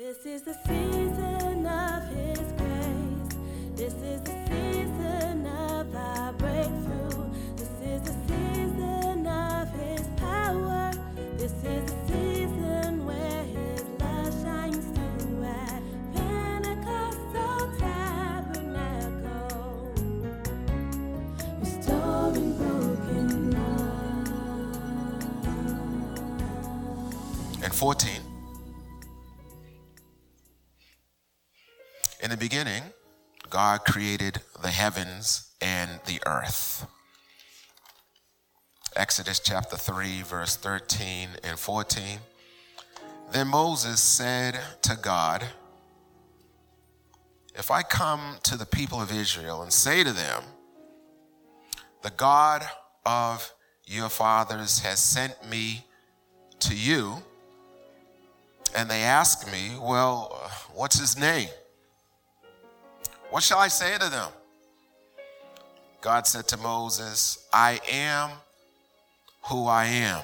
This is the season of His grace. This is the season of our breakthrough. This is the season of His power. This is the season where His love shines through at Pentecostal Tabernacle, restoring broken love. and 14. Beginning, God created the heavens and the earth. Exodus chapter 3, verse 13 and 14. Then Moses said to God, If I come to the people of Israel and say to them, The God of your fathers has sent me to you, and they ask me, Well, what's his name? What shall I say to them? God said to Moses, I am who I am.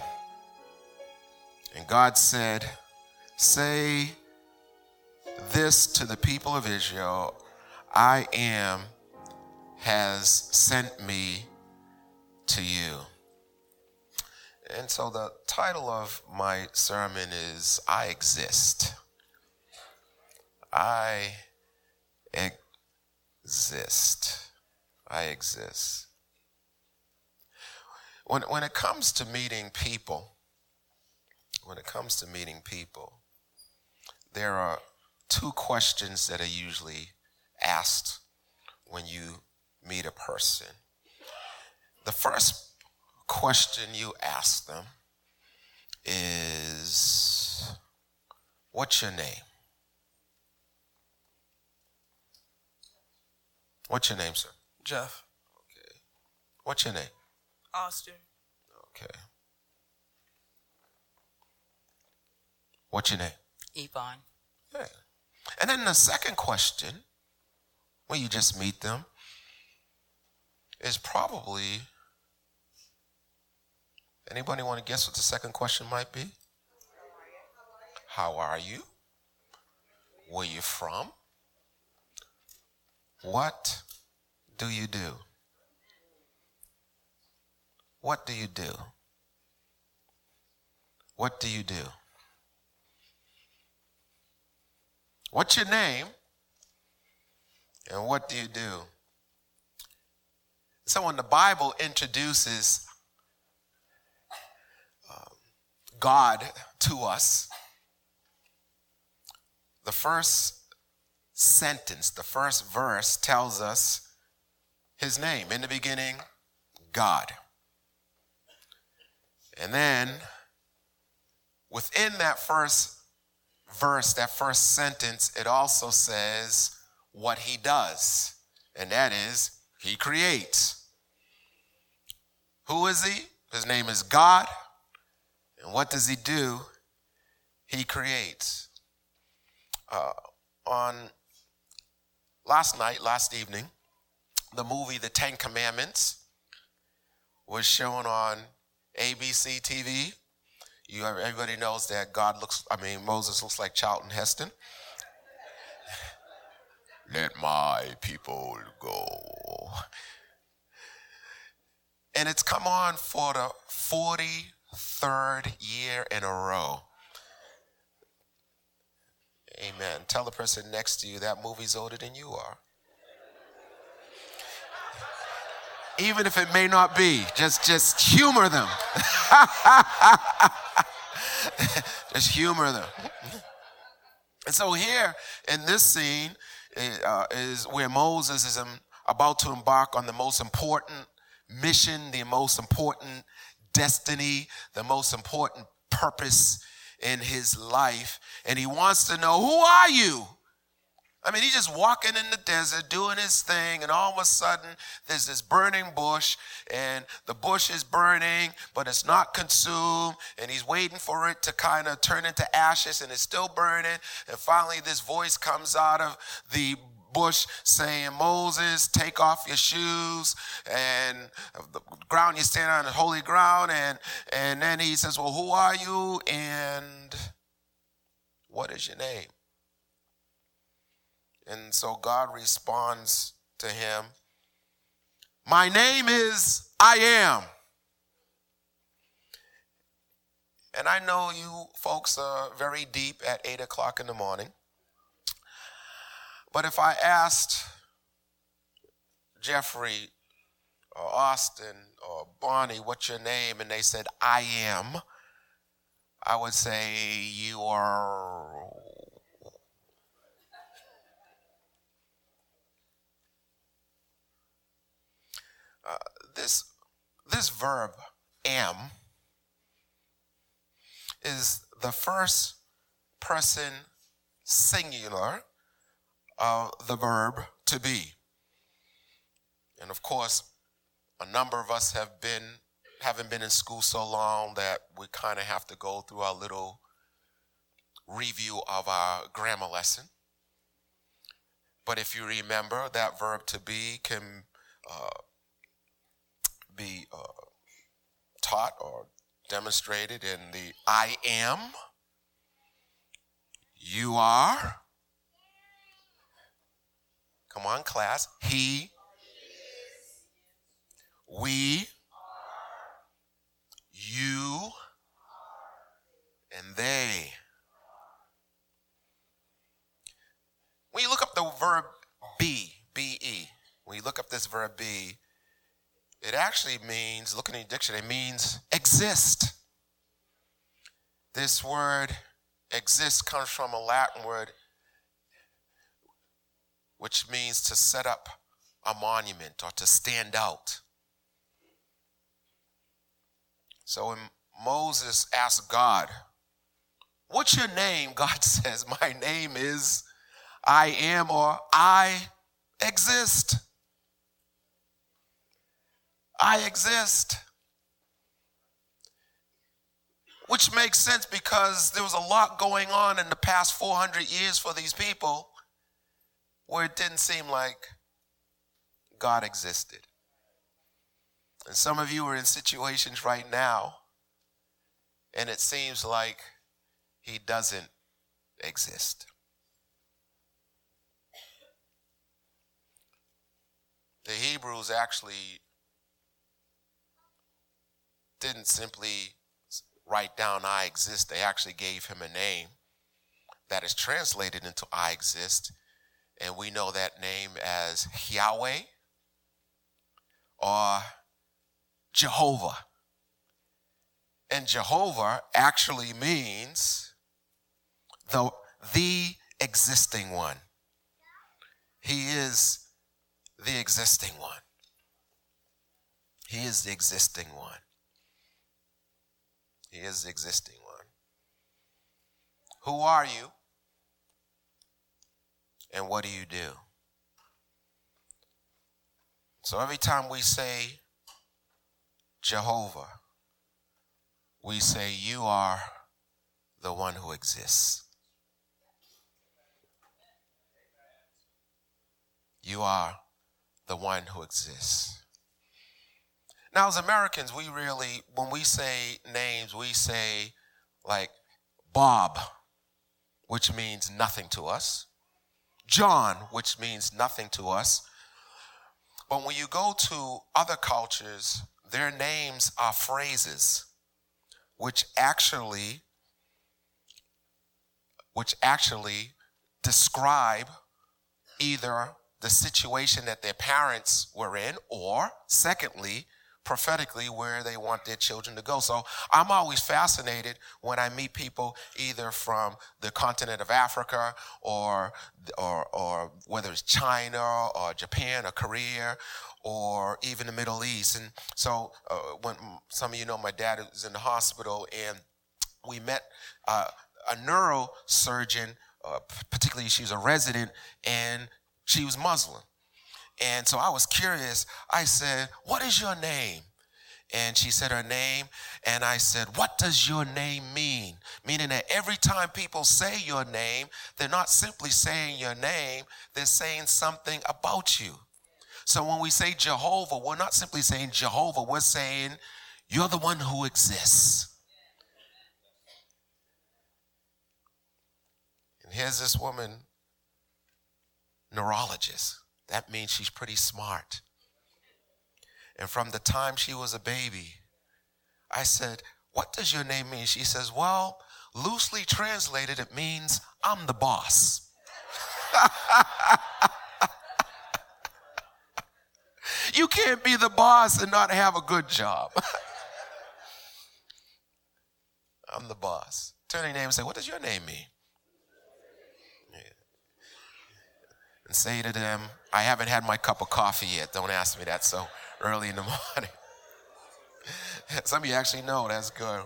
And God said, Say this to the people of Israel I am has sent me to you. And so the title of my sermon is I Exist. I exist. I exist. When, when it comes to meeting people, when it comes to meeting people, there are two questions that are usually asked when you meet a person. The first question you ask them is, What's your name? What's your name, sir? Jeff. Okay. What's your name? Austin. Okay. What's your name? Yvonne. Yeah. And then the second question, when you just meet them, is probably anybody want to guess what the second question might be? How are you? Where you from? What do you do? What do you do? What do you do? What's your name? And what do you do? So when the Bible introduces um, God to us, the first sentence, the first verse tells us his name. In the beginning, God. And then within that first verse, that first sentence, it also says what he does, and that is he creates. Who is he? His name is God. And what does he do? He creates. Uh, on last night, last evening, the movie The Ten Commandments was shown on ABC TV. You, everybody knows that God looks, I mean, Moses looks like Charlton Heston. Let my people go. And it's come on for the 43rd year in a row. Amen. Tell the person next to you that movie's older than you are. Even if it may not be, just just humor them. just humor them. And so here in this scene uh, is where Moses is about to embark on the most important mission, the most important destiny, the most important purpose in his life. And he wants to know, who are you? I mean, he's just walking in the desert doing his thing, and all of a sudden there's this burning bush, and the bush is burning, but it's not consumed, and he's waiting for it to kind of turn into ashes, and it's still burning. And finally, this voice comes out of the bush saying, Moses, take off your shoes, and the ground you stand on is holy ground. And, and then he says, Well, who are you? And what is your name? And so God responds to him My name is I am. And I know you folks are very deep at 8 o'clock in the morning. But if I asked Jeffrey or Austin or Bonnie, what's your name? And they said, I am, I would say, you are. Uh, this, this verb, am, is the first person singular of the verb to be. And of course, a number of us have been haven't been in school so long that we kind of have to go through our little review of our grammar lesson. But if you remember, that verb to be can uh, be uh, taught or demonstrated in the I am, you are. Come on, class. He, we, you, and they. When you look up the verb be, be, when you look up this verb be, it actually means, look in the dictionary, it means exist. This word exist comes from a Latin word which means to set up a monument or to stand out. So when Moses asked God, What's your name? God says, My name is I am or I exist. I exist. Which makes sense because there was a lot going on in the past 400 years for these people where it didn't seem like God existed. And some of you are in situations right now, and it seems like He doesn't exist. The Hebrews actually didn't simply write down I exist, they actually gave him a name that is translated into I exist. And we know that name as Yahweh or Jehovah. And Jehovah actually means the, the existing one. He is the existing one. He is the existing one. He is the existing one. Who are you? And what do you do? So every time we say Jehovah, we say, You are the one who exists. You are the one who exists. Now, as Americans, we really, when we say names, we say like Bob, which means nothing to us, John, which means nothing to us. But when you go to other cultures, their names are phrases which actually which actually describe either the situation that their parents were in or secondly prophetically where they want their children to go. So I'm always fascinated when I meet people either from the continent of Africa or, or, or whether it's China or Japan or Korea or even the Middle East. And so uh, when some of you know my dad is in the hospital and we met uh, a neurosurgeon, uh, particularly she was a resident and she was Muslim. And so I was curious. I said, What is your name? And she said her name. And I said, What does your name mean? Meaning that every time people say your name, they're not simply saying your name, they're saying something about you. So when we say Jehovah, we're not simply saying Jehovah, we're saying, You're the one who exists. And here's this woman neurologist. That means she's pretty smart. And from the time she was a baby, I said, What does your name mean? She says, Well, loosely translated, it means I'm the boss. you can't be the boss and not have a good job. I'm the boss. Turn your name and say, What does your name mean? And say to them, I haven't had my cup of coffee yet. Don't ask me that so early in the morning. Some of you actually know. That's good.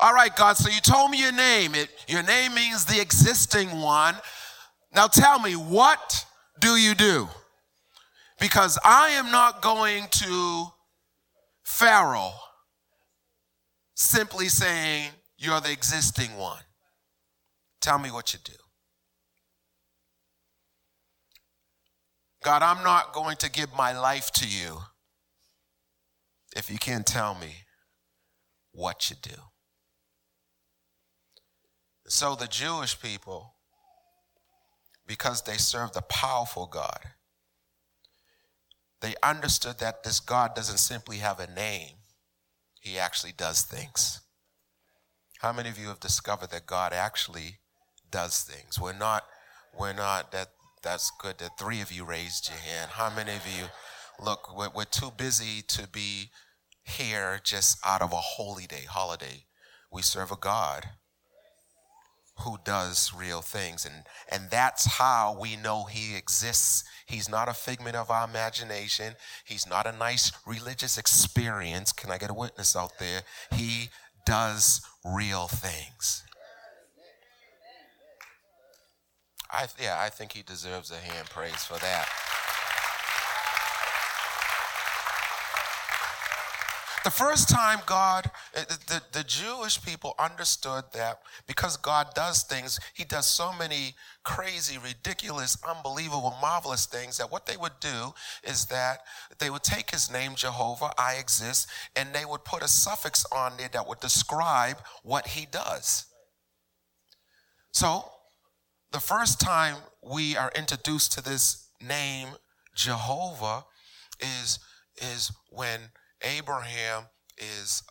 All right, God, so you told me your name. It, your name means the existing one. Now tell me, what do you do? Because I am not going to Pharaoh simply saying, You're the existing one. Tell me what you do. God, I'm not going to give my life to you if you can't tell me what you do. So the Jewish people, because they served the powerful God, they understood that this God doesn't simply have a name, he actually does things. How many of you have discovered that God actually does things? We're not, we're not, that that's good that three of you raised your hand. How many of you, look, we're, we're too busy to be here just out of a holy day, holiday. We serve a God who does real things. And, and that's how we know he exists. He's not a figment of our imagination. He's not a nice religious experience. Can I get a witness out there? He does real things. I, yeah, I think he deserves a hand praise for that. The first time God, eh, the, the Jewish people understood that because God does things, He does so many crazy, ridiculous, unbelievable, marvelous things that what they would do is that they would take His name, Jehovah, I exist, and they would put a suffix on there that would describe what He does. So the first time we are introduced to this name Jehovah is is when Abraham is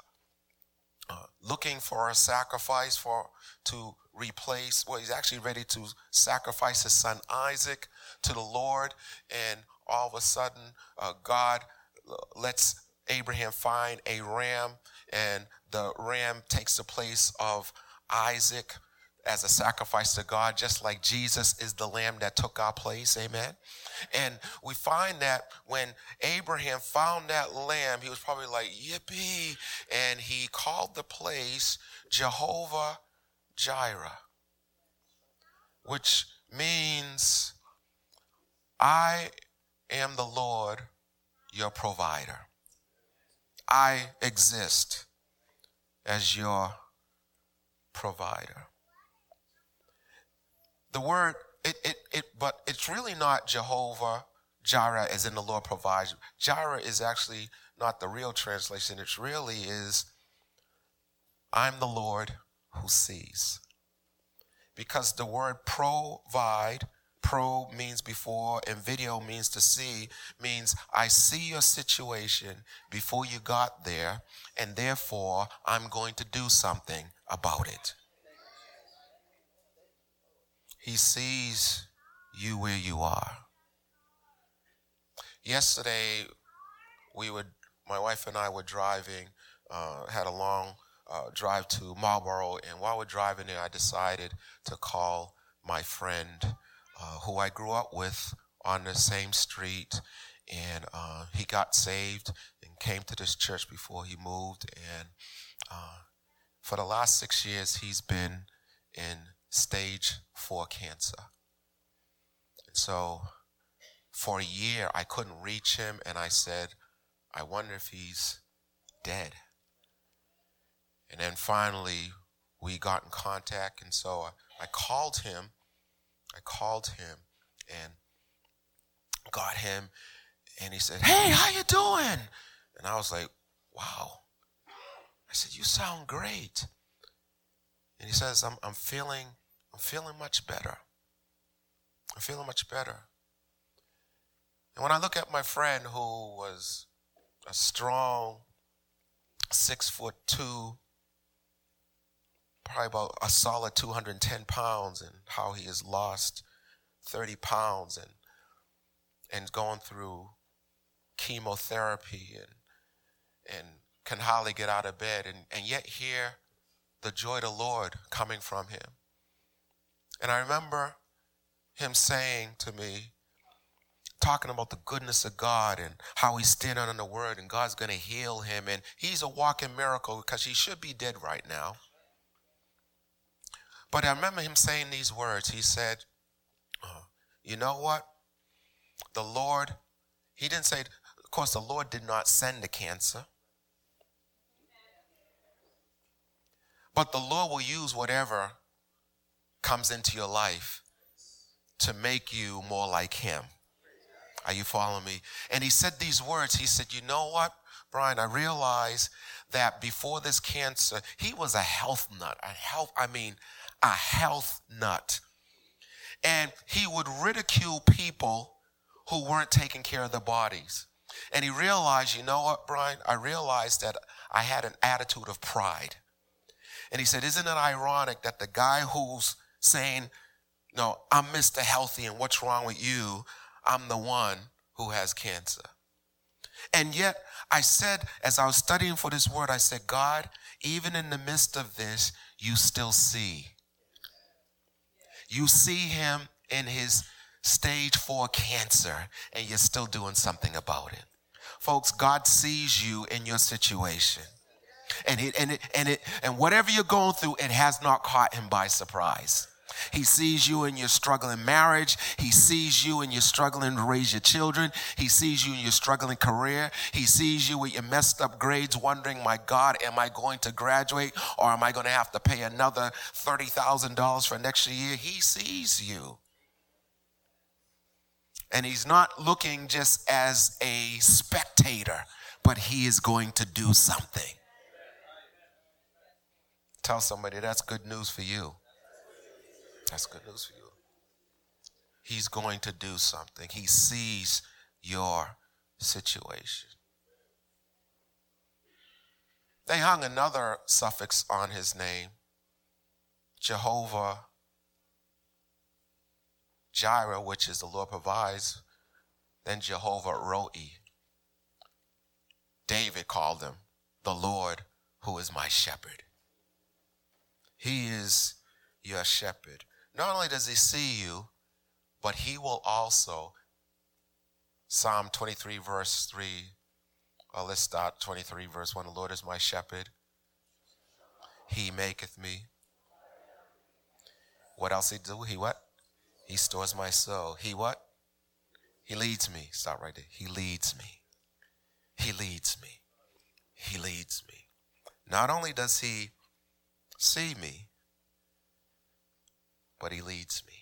uh, looking for a sacrifice for to replace well he's actually ready to sacrifice his son Isaac to the Lord. And all of a sudden uh, God lets Abraham find a ram and the ram takes the place of Isaac as a sacrifice to God, just like Jesus is the lamb that took our place. Amen. And we find that when Abraham found that lamb, he was probably like, Yippee. And he called the place Jehovah Jireh, which means, I am the Lord, your provider. I exist as your provider the word, it, it, it, but it's really not Jehovah Jireh as in the Lord provides. Jireh is actually not the real translation. It really is, I'm the Lord who sees. Because the word provide, pro means before, and video means to see, means I see your situation before you got there, and therefore I'm going to do something about it. He sees you where you are. Yesterday, we would, my wife and I were driving, uh, had a long uh, drive to Marlboro, and while we're driving there, I decided to call my friend uh, who I grew up with on the same street, and uh, he got saved and came to this church before he moved, and uh, for the last six years, he's been in stage four cancer. So for a year, I couldn't reach him, and I said, I wonder if he's dead. And then finally, we got in contact, and so I, I called him. I called him and got him, and he said, "Hey, how you doing?" And I was like, "Wow." I said, "You sound great." And he says, "I'm I'm feeling I'm feeling much better. I'm feeling much better. And when I look at my friend who was a strong, six foot two, probably about a solid 210 pounds, and how he has lost 30 pounds and and going through chemotherapy and and can hardly get out of bed and, and yet hear the joy of the Lord coming from him. And I remember him saying to me, talking about the goodness of God and how he's standing on the word and God's going to heal him. And he's a walking miracle because he should be dead right now. But I remember him saying these words. He said, oh, You know what? The Lord, he didn't say, of course, the Lord did not send the cancer. But the Lord will use whatever comes into your life to make you more like Him. Are you following me? And he said these words. He said, You know what, Brian? I realize that before this cancer, he was a health nut. A health, I mean, a health nut. And he would ridicule people who weren't taking care of their bodies. And he realized, you know what, Brian? I realized that I had an attitude of pride. And he said, Isn't it ironic that the guy who's saying, No, I'm Mr. Healthy and what's wrong with you? I'm the one who has cancer. And yet, I said, as I was studying for this word, I said, God, even in the midst of this, you still see. You see him in his stage four cancer, and you're still doing something about it. Folks, God sees you in your situation. And it, and it, and it, and whatever you're going through, it has not caught him by surprise. He sees you in your struggling marriage. He sees you in your struggling to raise your children. He sees you in your struggling career. He sees you with your messed up grades, wondering, my God, am I going to graduate or am I going to have to pay another $30,000 for next year? He sees you. And he's not looking just as a spectator, but he is going to do something. Tell somebody that's good news for you. That's good news for you. He's going to do something. He sees your situation. They hung another suffix on his name Jehovah Jireh, which is the Lord provides, then Jehovah Roi. David called him the Lord who is my shepherd. He is your shepherd. Not only does he see you, but he will also, Psalm 23, verse 3. Well, let's start 23, verse 1. The Lord is my shepherd. He maketh me. What else he do? He what? He stores my soul. He what? He leads me. Stop right there. He leads me. He leads me. He leads me. Not only does he see me, but he leads me.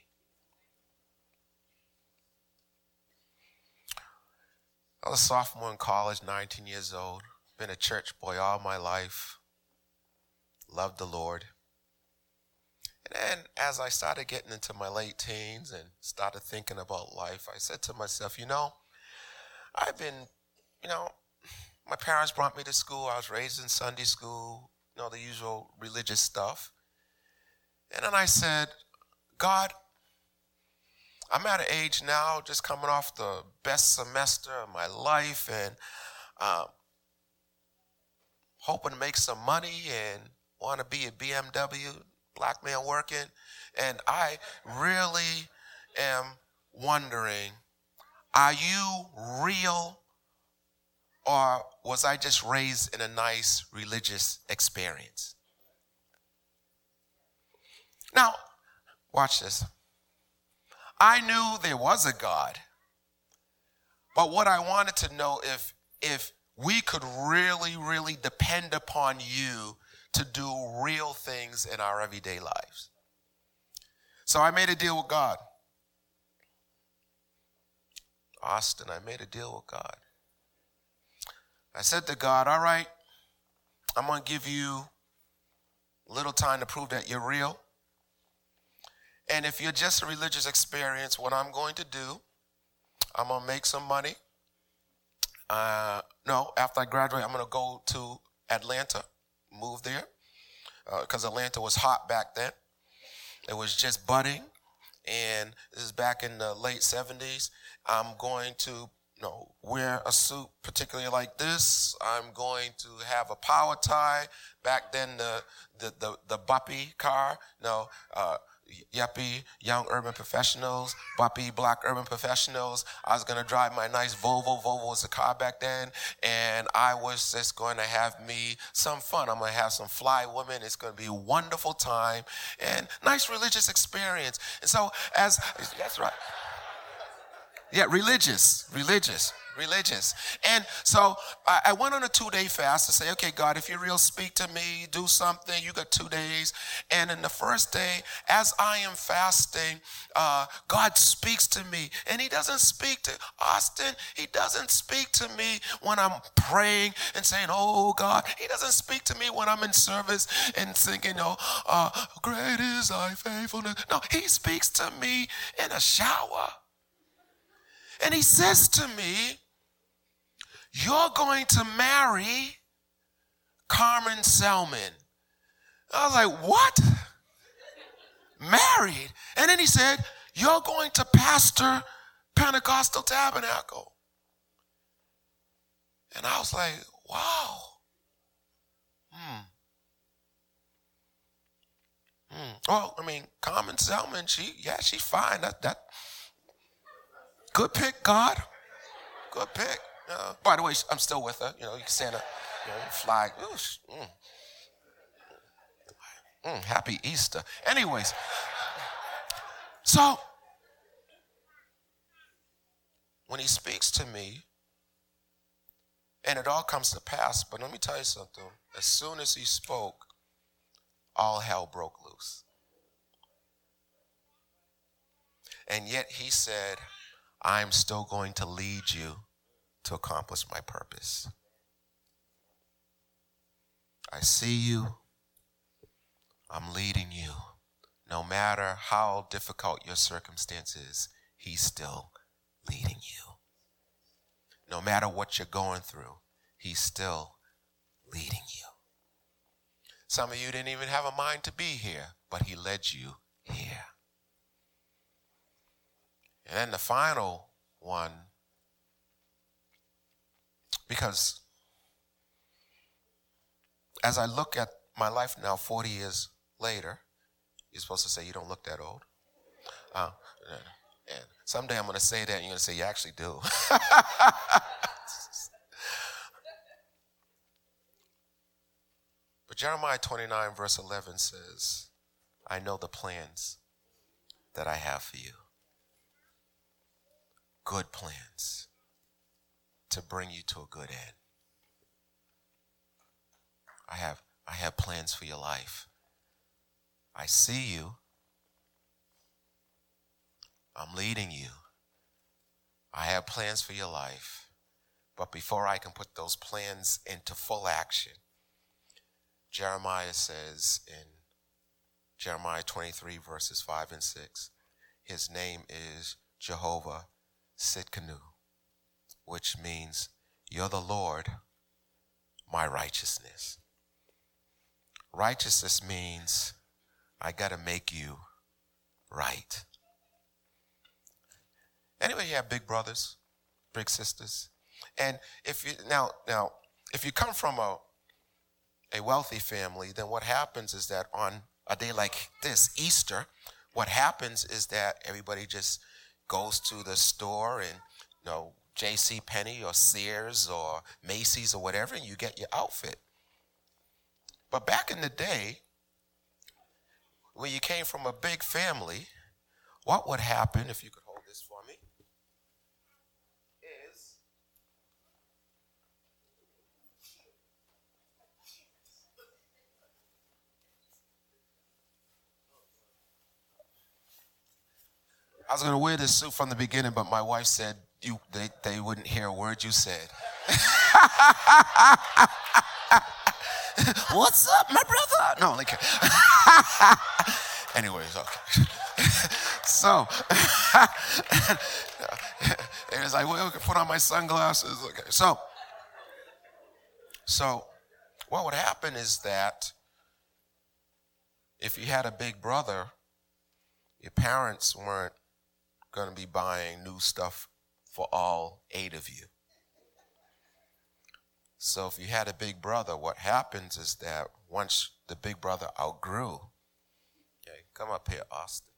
I was a sophomore in college, 19 years old. Been a church boy all my life. Loved the Lord. And then as I started getting into my late teens and started thinking about life, I said to myself, you know, I've been, you know, my parents brought me to school. I was raised in Sunday school, you know, the usual religious stuff. And then I said, God, I'm at an age now, just coming off the best semester of my life and um, hoping to make some money and want to be a BMW, black man working. And I really am wondering are you real or was I just raised in a nice religious experience? Now, Watch this. I knew there was a God. But what I wanted to know if if we could really really depend upon you to do real things in our everyday lives. So I made a deal with God. Austin, I made a deal with God. I said to God, All right, I'm going to give you a little time to prove that you're real. And if you're just a religious experience, what I'm going to do, I'm going to make some money. Uh, no, after I graduate, I'm going to go to Atlanta, move there, because uh, Atlanta was hot back then. It was just budding, and this is back in the late 70s. I'm going to you know, wear a suit particularly like this. I'm going to have a power tie. Back then, the the the, the Buppy car, no, uh, yuppie, young urban professionals, Buppy, black urban professionals. I was to drive my nice Volvo. Volvo was a car back then. And I was just to have me some fun. I'm to have some fly women. It's to be a wonderful time and nice religious experience. And so, as that's right. Yeah, religious, religious religious. And so I, I went on a two day fast to say, okay, God, if you're real, speak to me, do something. You got two days. And in the first day, as I am fasting, uh, God speaks to me. And He doesn't speak to Austin, He doesn't speak to me when I'm praying and saying, oh, God. He doesn't speak to me when I'm in service and singing, oh, uh, great is thy faithfulness. No, He speaks to me in a shower. And he says to me, you're going to marry Carmen Selman. I was like, What? Married. And then he said, You're going to pastor Pentecostal Tabernacle. And I was like, Wow. Hmm. Hmm. Well, I mean, Carmen Selman, she, yeah, she's fine. That, that, good pick, God. Good pick. Uh, by the way, I'm still with her. You know, you can send a you know, flag. Ooh, mm. Mm, happy Easter. Anyways, so when he speaks to me, and it all comes to pass, but let me tell you something. As soon as he spoke, all hell broke loose. And yet he said, I'm still going to lead you to accomplish my purpose. I see you. I'm leading you. No matter how difficult your circumstances, He's still leading you. No matter what you're going through, He's still leading you. Some of you didn't even have a mind to be here, but He led you here. And then the final one because as I look at my life now, 40 years later, you're supposed to say you don't look that old. Uh, and someday I'm going to say that, and you're going to say you actually do. but Jeremiah 29, verse 11 says, I know the plans that I have for you. Good plans to bring you to a good end. I have, I have plans for your life. I see you. I'm leading you. I have plans for your life. But before I can put those plans into full action, Jeremiah says in Jeremiah 23, verses 5 and 6, his name is Jehovah Tsidkenu which means, You're the Lord, my righteousness. Righteousness means, I got to make you right. Anybody have big brothers, big sisters? And if you now now if you come from a a wealthy family, then what happens is that on a day like this, Easter, what happens is that everybody just goes to the store and you know J.C. Penney or Sears or Macy's or whatever, and you get your outfit. But back in the day, when you came from a big family, what would happen if you could hold this for me? Is I was going to wear this suit from the beginning, but my wife said, you they, they wouldn't hear a word you said. What's up, my brother? No, like anyways, okay. so, and it's like, well, can put on my sunglasses. Okay, so, so, what would happen is that if you had a big brother, your parents weren't going to be buying new stuff for all eight of you. So if you had a big brother, what happens is that once the big brother outgrew, okay, come up here, Austin.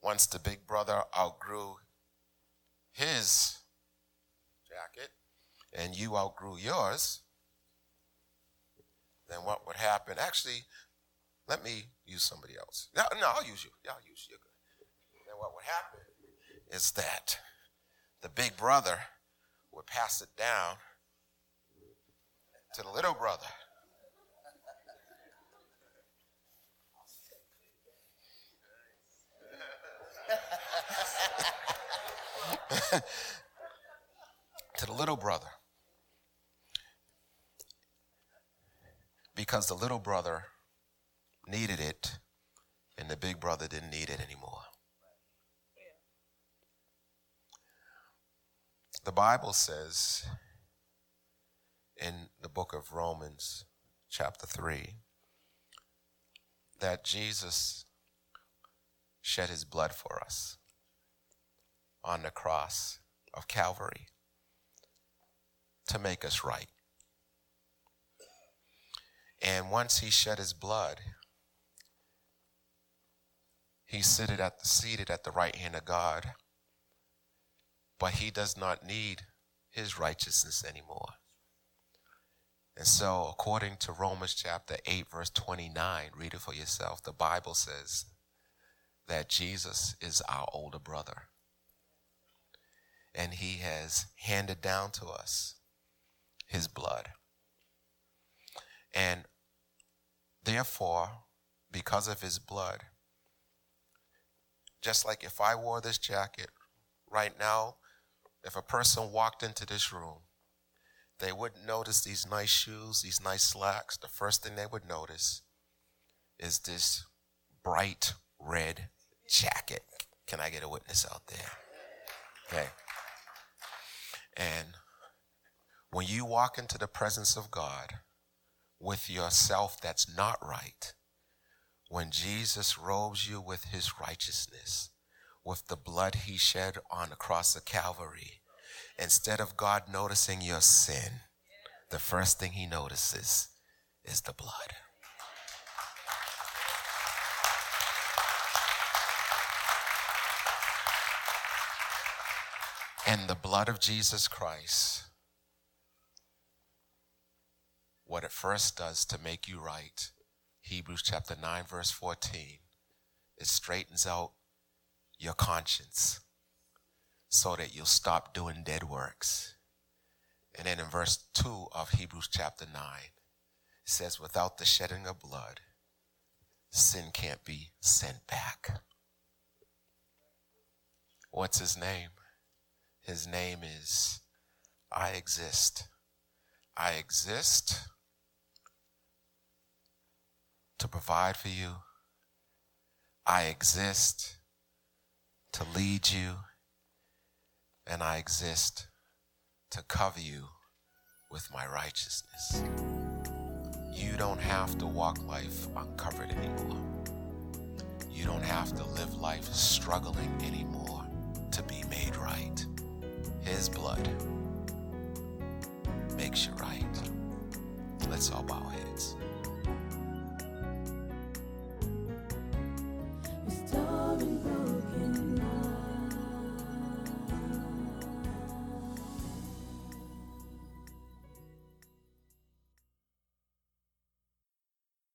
Once the big brother outgrew his jacket and you outgrew yours, then what would happen? Actually, let me use somebody else. No, no, I'll use you. Yeah, I'll use you. And what would happen is that the big brother would pass it down to the little brother. to the little brother. Because the little brother needed it and the big brother didn't need it anymore. The Bible says in the book of Romans, chapter 3, that Jesus shed his blood for us on the cross of Calvary to make us right. And once he shed his blood, he seated at the, seated at the right hand of God but he does not need his righteousness anymore. And so, according to Romans chapter 8, verse 29, read it for yourself, the Bible says that Jesus is our older brother. And he has handed down to us his blood. And therefore, because of his blood, just like if I wore this jacket right now, if a person walked into this room, they wouldn't notice these nice shoes, these nice slacks. The first thing they would notice is this bright red jacket. Can I get a witness out there? Okay. And when you walk into the presence of God with yourself that's not right, when Jesus robes you with his righteousness, with the blood he shed on the cross of Calvary, instead of God noticing your sin, the first thing he notices is the blood. And the blood of Jesus Christ, what it first does to make you right, Hebrews chapter 9, verse 14, it straightens out your conscience so that you'll stop doing dead works. And then in verse 2 of Hebrews chapter 9, it says, Without the shedding of blood, sin can't be sent back. What's his name? His name is I exist. I exist to provide for you. I exist to lead you, and I exist to cover you with my righteousness. You don't have to walk life uncovered anymore. You don't have to live life struggling anymore to be made right. His blood makes you right. Let's all bow